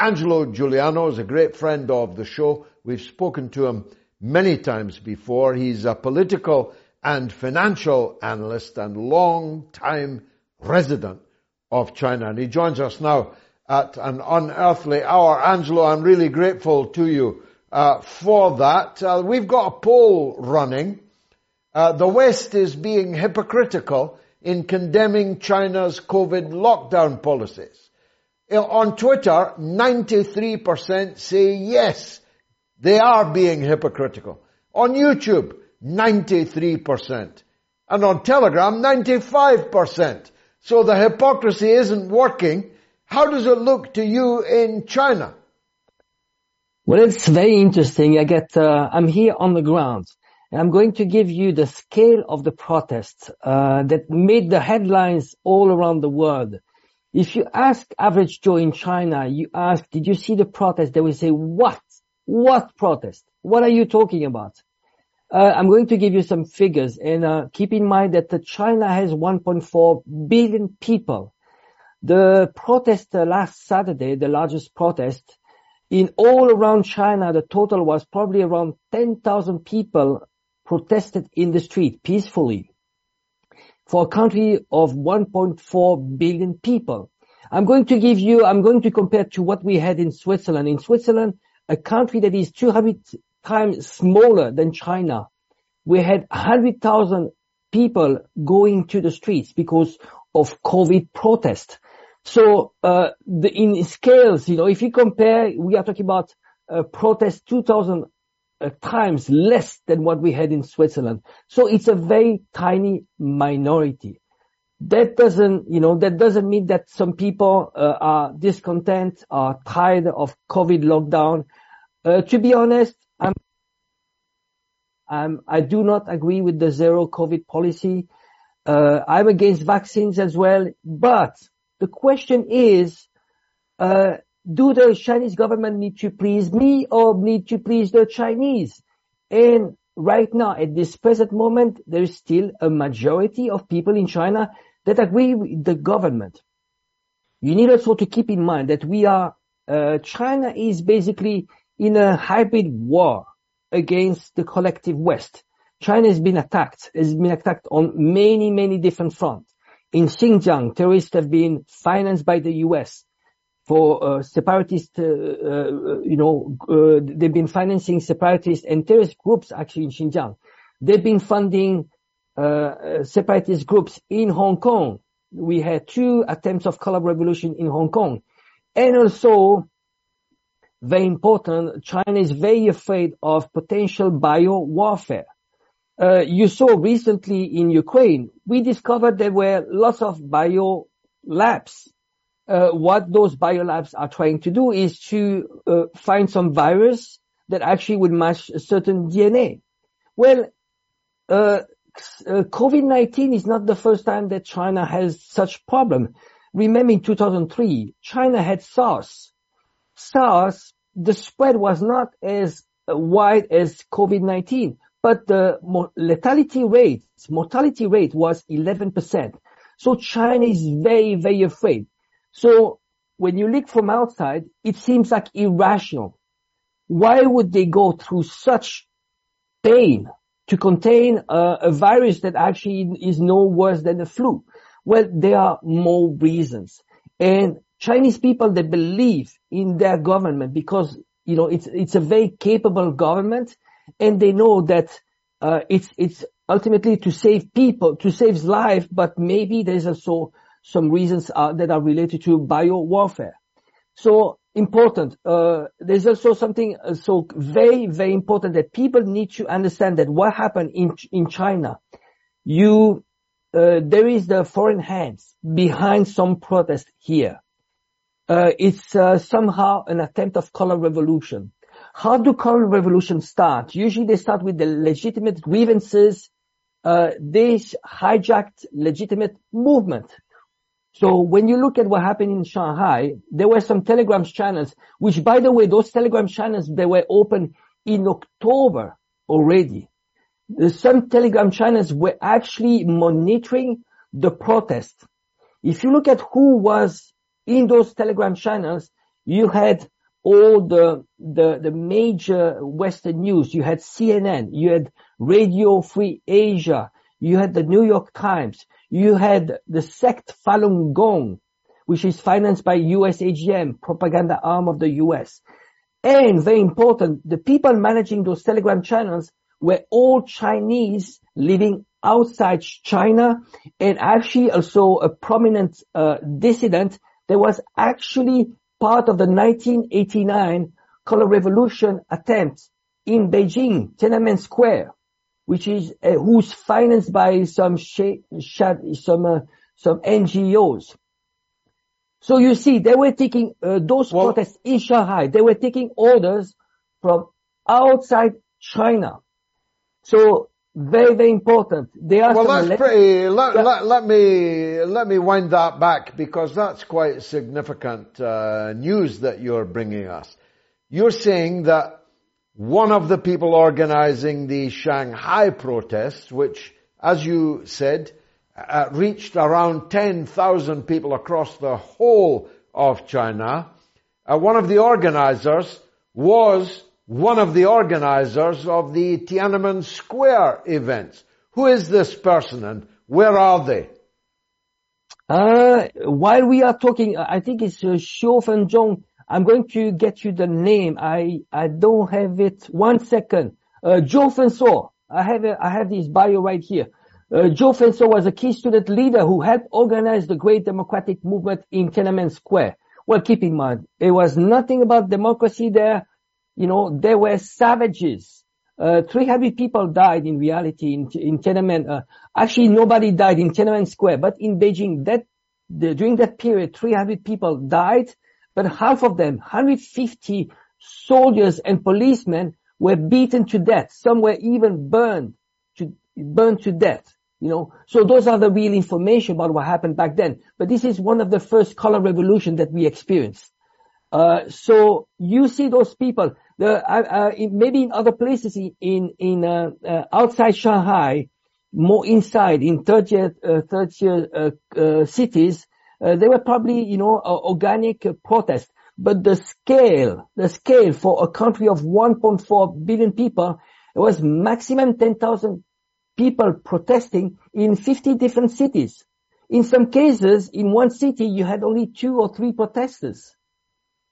Angelo Giuliano is a great friend of the show. We've spoken to him many times before. He's a political and financial analyst and long-time resident of China. And he joins us now at an unearthly hour. Angelo, I'm really grateful to you uh, for that. Uh, we've got a poll running. Uh, the West is being hypocritical in condemning China's COVID lockdown policies. On Twitter, 93% say yes, they are being hypocritical. On YouTube, 93%. And on Telegram, 95%. So the hypocrisy isn't working. How does it look to you in China? Well, it's very interesting. I get, uh, I'm here on the ground. And I'm going to give you the scale of the protests uh, that made the headlines all around the world. If you ask average Joe in China, you ask, did you see the protest? They will say, what? What protest? What are you talking about? Uh, I'm going to give you some figures and uh, keep in mind that China has 1.4 billion people. The protest uh, last Saturday, the largest protest in all around China, the total was probably around 10,000 people protested in the street peacefully for a country of 1.4 billion people. I'm going to give you, I'm going to compare to what we had in Switzerland. In Switzerland, a country that is 200 times smaller than China, we had 100,000 people going to the streets because of COVID protest. So, uh, the, in scales, you know, if you compare, we are talking about uh, protest 2000 uh, times less than what we had in Switzerland. So it's a very tiny minority. That doesn't, you know, that doesn't mean that some people uh, are discontent, are tired of COVID lockdown. Uh, to be honest, I'm, I'm, I do not agree with the zero COVID policy. Uh, I'm against vaccines as well. But the question is, uh, do the Chinese government need to please me or need to please the Chinese? And right now, at this present moment, there is still a majority of people in China that agree with the government. You need also to keep in mind that we are, uh, China is basically in a hybrid war against the collective West. China has been attacked, has been attacked on many, many different fronts. In Xinjiang, terrorists have been financed by the US for uh, separatist, uh, uh, you know, they've been financing separatist and terrorist groups actually in Xinjiang. They've been funding separatist groups in Hong Kong. We had two attempts of color revolution in Hong Kong. And also, very important, China is very afraid of potential bio warfare. Uh, you saw recently in Ukraine, we discovered there were lots of bio labs uh, what those biolabs are trying to do is to uh, find some virus that actually would match a certain DNA. Well, uh, uh COVID-19 is not the first time that China has such problem. Remember in 2003, China had SARS. SARS, the spread was not as wide as COVID-19, but the lethality rate, mortality rate was 11%. So China is very, very afraid. So when you look from outside, it seems like irrational. Why would they go through such pain to contain a, a virus that actually is no worse than the flu? Well, there are more reasons. And Chinese people, they believe in their government because, you know, it's, it's a very capable government and they know that, uh, it's, it's ultimately to save people, to save life, but maybe there's also some reasons are, that are related to bio warfare. So important. Uh, there's also something uh, so very, very important that people need to understand that what happened in in China. You, uh, there is the foreign hands behind some protest here. Uh, it's uh, somehow an attempt of color revolution. How do color revolutions start? Usually they start with the legitimate grievances. Uh, they hijacked legitimate movement. So when you look at what happened in Shanghai, there were some Telegram channels, which by the way, those Telegram channels, they were open in October already. Some Telegram channels were actually monitoring the protest. If you look at who was in those Telegram channels, you had all the, the, the major Western news. You had CNN, you had Radio Free Asia, you had the New York Times, you had the sect Falun Gong, which is financed by USAGM, propaganda arm of the US. And very important, the people managing those telegram channels were all Chinese living outside China and actually also a prominent uh, dissident that was actually part of the 1989 color revolution attempt in Beijing, Tiananmen Square, which is uh, who's financed by some sh- sh- some uh, some NGOs. So you see, they were taking uh, those well, protests in Shanghai. They were taking orders from outside China. So very, very important. They are well, that's pretty. Let, let, let, me let me wind that back because that's quite significant uh, news that you're bringing us. You're saying that one of the people organizing the Shanghai protests, which, as you said, uh, reached around 10,000 people across the whole of China, uh, one of the organizers was one of the organizers of the Tiananmen Square events. Who is this person and where are they? Uh, while we are talking, I think it's uh, Xiu. I'm going to get you the name. I, I don't have it. One second. Uh, Zhou Fengsuo. I have it, I have his bio right here. Uh, Zhou Fengsuo was a key student leader who helped organize the great democratic movement in Tiananmen Square. Well, keep in mind, it was nothing about democracy there you know, there were savages. Uh, 300 people died in reality in, in Tiananmen. Uh, actually, nobody died in Tiananmen Square, but in Beijing, that the, during that period, 300 people died, but half of them, 150 soldiers and policemen, were beaten to death. Some were even burned to burned to death. You know, so those are the real information about what happened back then. But this is one of the first color revolution that we experienced. Uh, so you see those people. The, uh, uh, maybe in other places in in uh, uh, outside Shanghai, more inside in third uh, third cities, there were probably you know organic protests. But the scale, the scale for a country of 1.4 billion people, was maximum 10,000 people protesting in 50 different cities. In some cases, in one city, you had only two or three protesters.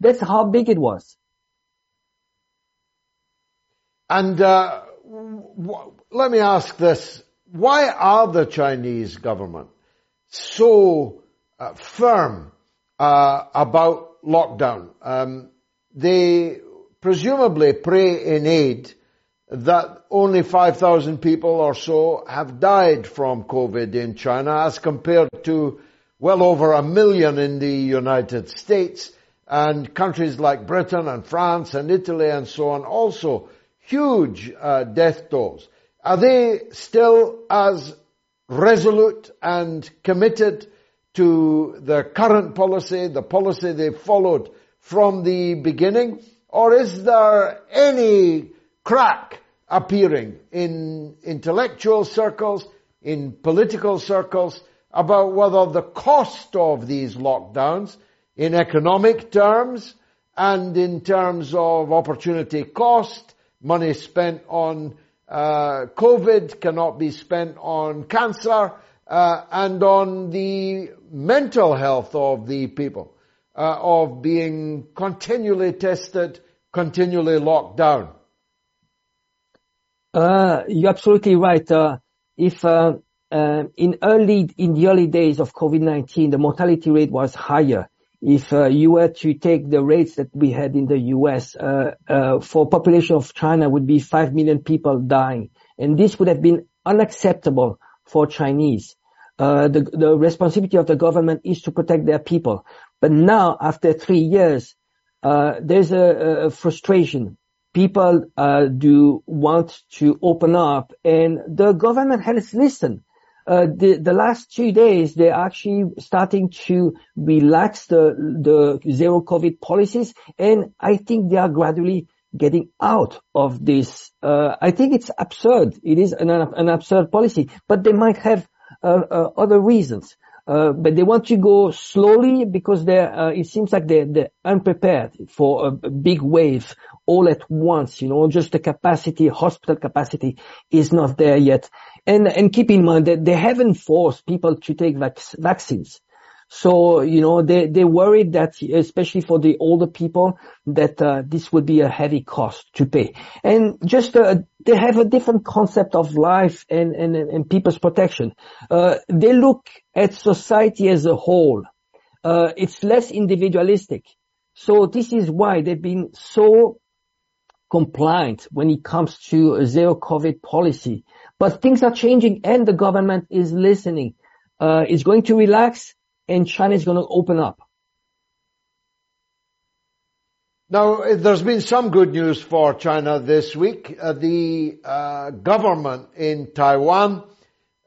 That's how big it was. And uh, w- let me ask this. Why are the Chinese government so uh, firm uh, about lockdown? Um, they presumably pray in aid that only 5,000 people or so have died from COVID in China as compared to well over a million in the United States and countries like Britain and France and Italy and so on also huge uh, death tolls. Are they still as resolute and committed to the current policy, the policy they followed from the beginning? Or is there any crack appearing in intellectual circles, in political circles, about whether the cost of these lockdowns in economic terms and in terms of opportunity cost Money spent on uh, COVID cannot be spent on cancer uh, and on the mental health of the people, uh, of being continually tested, continually locked down. Uh, you're absolutely right. Uh, if uh, in early in the early days of COVID-19, the mortality rate was higher if uh, you were to take the rates that we had in the US, uh, uh, for population of China would be 5 million people dying. And this would have been unacceptable for Chinese. Uh, the, the responsibility of the government is to protect their people. But now, after three years, uh, there's a, a, frustration. People uh, do want to open up and the government has listened uh, the, the last two days, they're actually starting to relax the, the zero COVID policies. And I think they are gradually getting out of this. Uh, I think it's absurd. It is an, an absurd policy, but they might have uh, uh other reasons. Uh, but they want to go slowly because they're, uh, it seems like they're, they're unprepared for a, a, big wave all at once, you know, just the capacity, hospital capacity is not there yet. And, and keep in mind that they haven't forced people to take vac- vaccines. So, you know, they, they worried that, especially for the older people, that uh, this would be a heavy cost to pay. And just, uh, they have a different concept of life and, and, and people's protection. Uh, they look at society as a whole. Uh, it's less individualistic. So this is why they've been so compliant when it comes to zero COVID policy. But things are changing and the government is listening. Uh, it's going to relax and China is going to open up. Now, there's been some good news for China this week. Uh, the uh, government in Taiwan,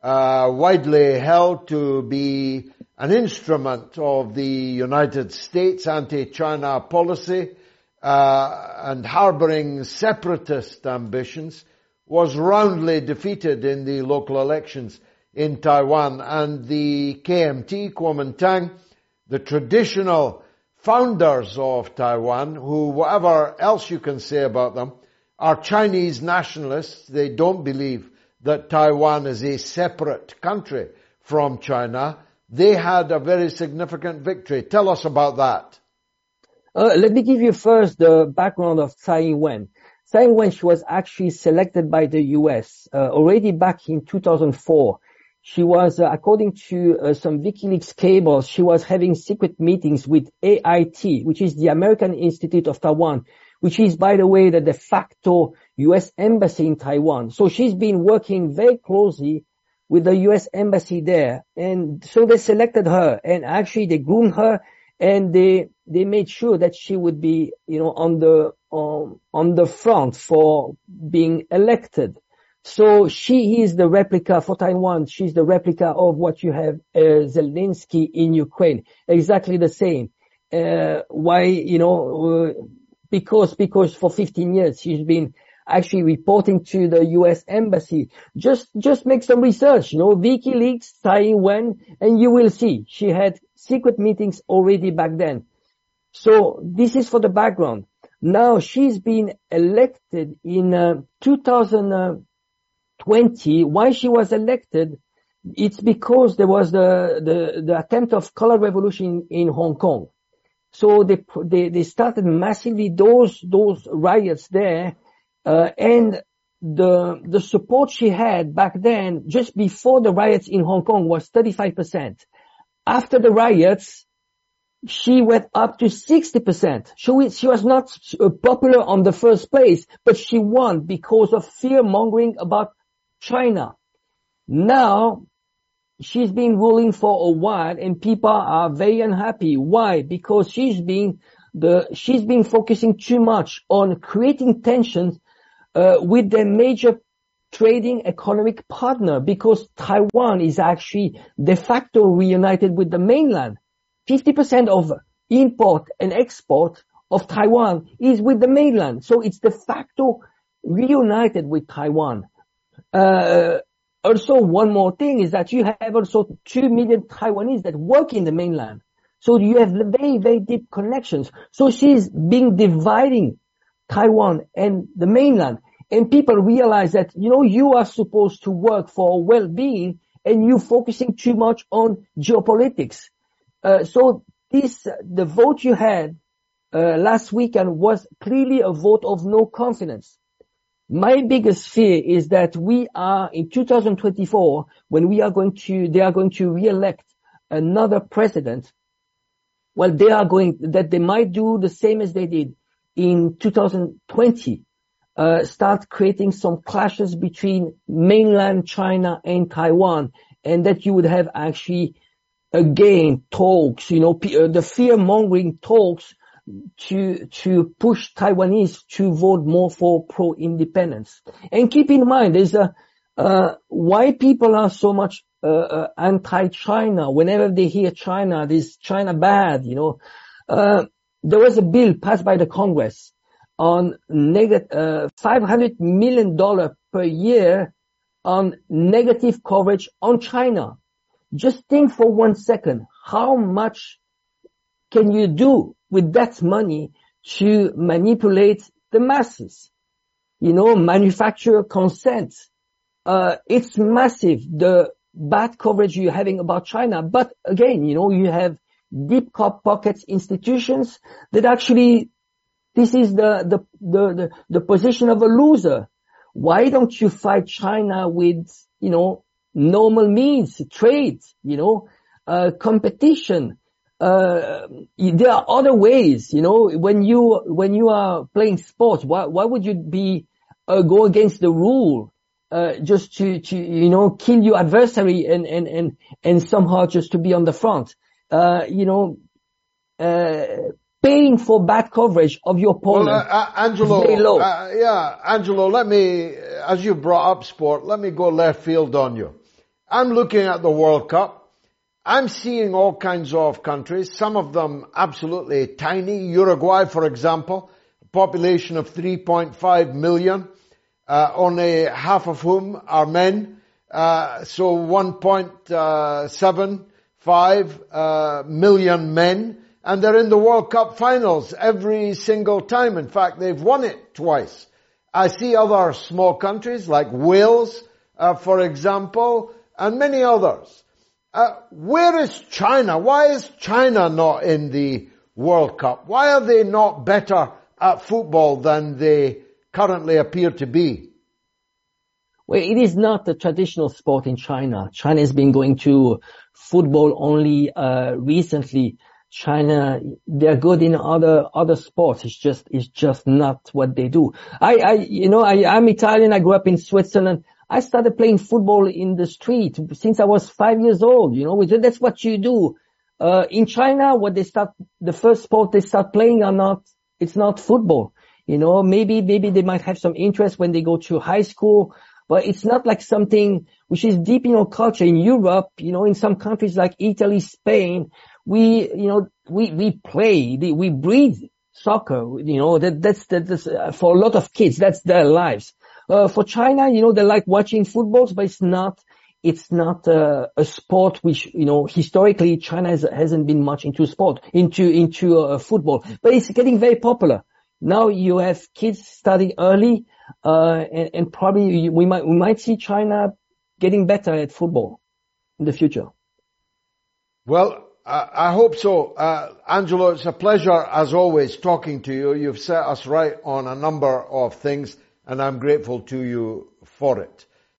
uh, widely held to be an instrument of the United States anti-China policy uh, and harboring separatist ambitions, was roundly defeated in the local elections in Taiwan and the KMT, Kuomintang, the traditional founders of Taiwan, who whatever else you can say about them, are Chinese nationalists. They don't believe that Taiwan is a separate country from China. They had a very significant victory. Tell us about that. Uh, let me give you first the background of Tsai Ing-wen. Tsai Ing-wen, she was actually selected by the US uh, already back in 2004 she was, uh, according to uh, some WikiLeaks cables, she was having secret meetings with AIT, which is the American Institute of Taiwan, which is, by the way, the de facto U.S. embassy in Taiwan. So she's been working very closely with the U.S. embassy there. And so they selected her and actually they groomed her and they, they made sure that she would be, you know, on the, um, on the front for being elected. So she is the replica for Taiwan. She's the replica of what you have uh, Zelensky in Ukraine. Exactly the same. Uh, why, you know, uh, because, because for 15 years she's been actually reporting to the U.S. embassy. Just, just make some research, you know, WikiLeaks, Taiwan, and you will see she had secret meetings already back then. So this is for the background. Now she's been elected in uh, 2000, 20, why she was elected, it's because there was the, the, the attempt of color revolution in Hong Kong. So they, they, they started massively those, those riots there, uh, and the, the support she had back then, just before the riots in Hong Kong was 35%. After the riots, she went up to 60%. She, she was not uh, popular on the first place, but she won because of fear mongering about China. Now, she's been ruling for a while and people are very unhappy. Why? Because she's been the, she's been focusing too much on creating tensions uh, with their major trading economic partner because Taiwan is actually de facto reunited with the mainland. 50% of import and export of Taiwan is with the mainland. So it's de facto reunited with Taiwan. Uh, also, one more thing is that you have also 2 million Taiwanese that work in the mainland. So you have very, very deep connections. So she's being dividing Taiwan and the mainland. And people realize that, you know, you are supposed to work for well-being and you focusing too much on geopolitics. Uh, so this, the vote you had uh, last weekend was clearly a vote of no confidence. My biggest fear is that we are in 2024 when we are going to, they are going to re-elect another president. Well, they are going, that they might do the same as they did in 2020, uh, start creating some clashes between mainland China and Taiwan and that you would have actually again talks, you know, uh, the fear mongering talks to to push Taiwanese to vote more for pro-independence. And keep in mind, there's a uh, why people are so much uh, uh, anti-China. Whenever they hear China, this China bad, you know. Uh, there was a bill passed by the Congress on negative uh, 500 million dollar per year on negative coverage on China. just think for one second, how much can you do with that money to manipulate the masses? You know, manufacturer consent. Uh, it's massive, the bad coverage you're having about China. But again, you know, you have deep pockets institutions that actually, this is the, the, the, the, the position of a loser. Why don't you fight China with, you know, normal means, trade, you know, uh, competition. Uh, there are other ways, you know, when you, when you are playing sports, why, why would you be, uh, go against the rule, uh, just to, to, you know, kill your adversary and, and, and, and somehow just to be on the front? Uh, you know, uh, paying for bad coverage of your opponent. Well, uh, uh, Angelo, uh, yeah, Angelo, let me, as you brought up sport, let me go left field on you. I'm looking at the World Cup. I'm seeing all kinds of countries, some of them absolutely tiny. Uruguay, for example, a population of 3.5 million, uh, only half of whom are men. Uh, so 1.75 uh, million men, and they're in the World Cup finals every single time. In fact, they've won it twice. I see other small countries like Wales, uh, for example, and many others. Uh, where is China? Why is China not in the World Cup? Why are they not better at football than they currently appear to be? Well, it is not the traditional sport in China. China has been going to football only uh, recently. China, they're good in other other sports. It's just it's just not what they do. I, I you know I, I'm Italian. I grew up in Switzerland. I started playing football in the street since I was five years old. You know, that's what you do. Uh, in China, what they start, the first sport they start playing are not, it's not football. You know, maybe, maybe they might have some interest when they go to high school, but it's not like something which is deep in our culture. In Europe, you know, in some countries like Italy, Spain, we, you know, we, we play, we breathe soccer, you know, that, that's, that's, uh, for a lot of kids, that's their lives. Uh, for China, you know, they like watching footballs, but it's not, it's not uh, a sport which, you know, historically China has, hasn't been much into sport, into, into uh, football, but it's getting very popular. Now you have kids starting early, uh, and, and probably we might, we might see China getting better at football in the future. Well, I hope so. Uh, Angelo, it's a pleasure as always talking to you. You've set us right on a number of things and I'm grateful to you for it.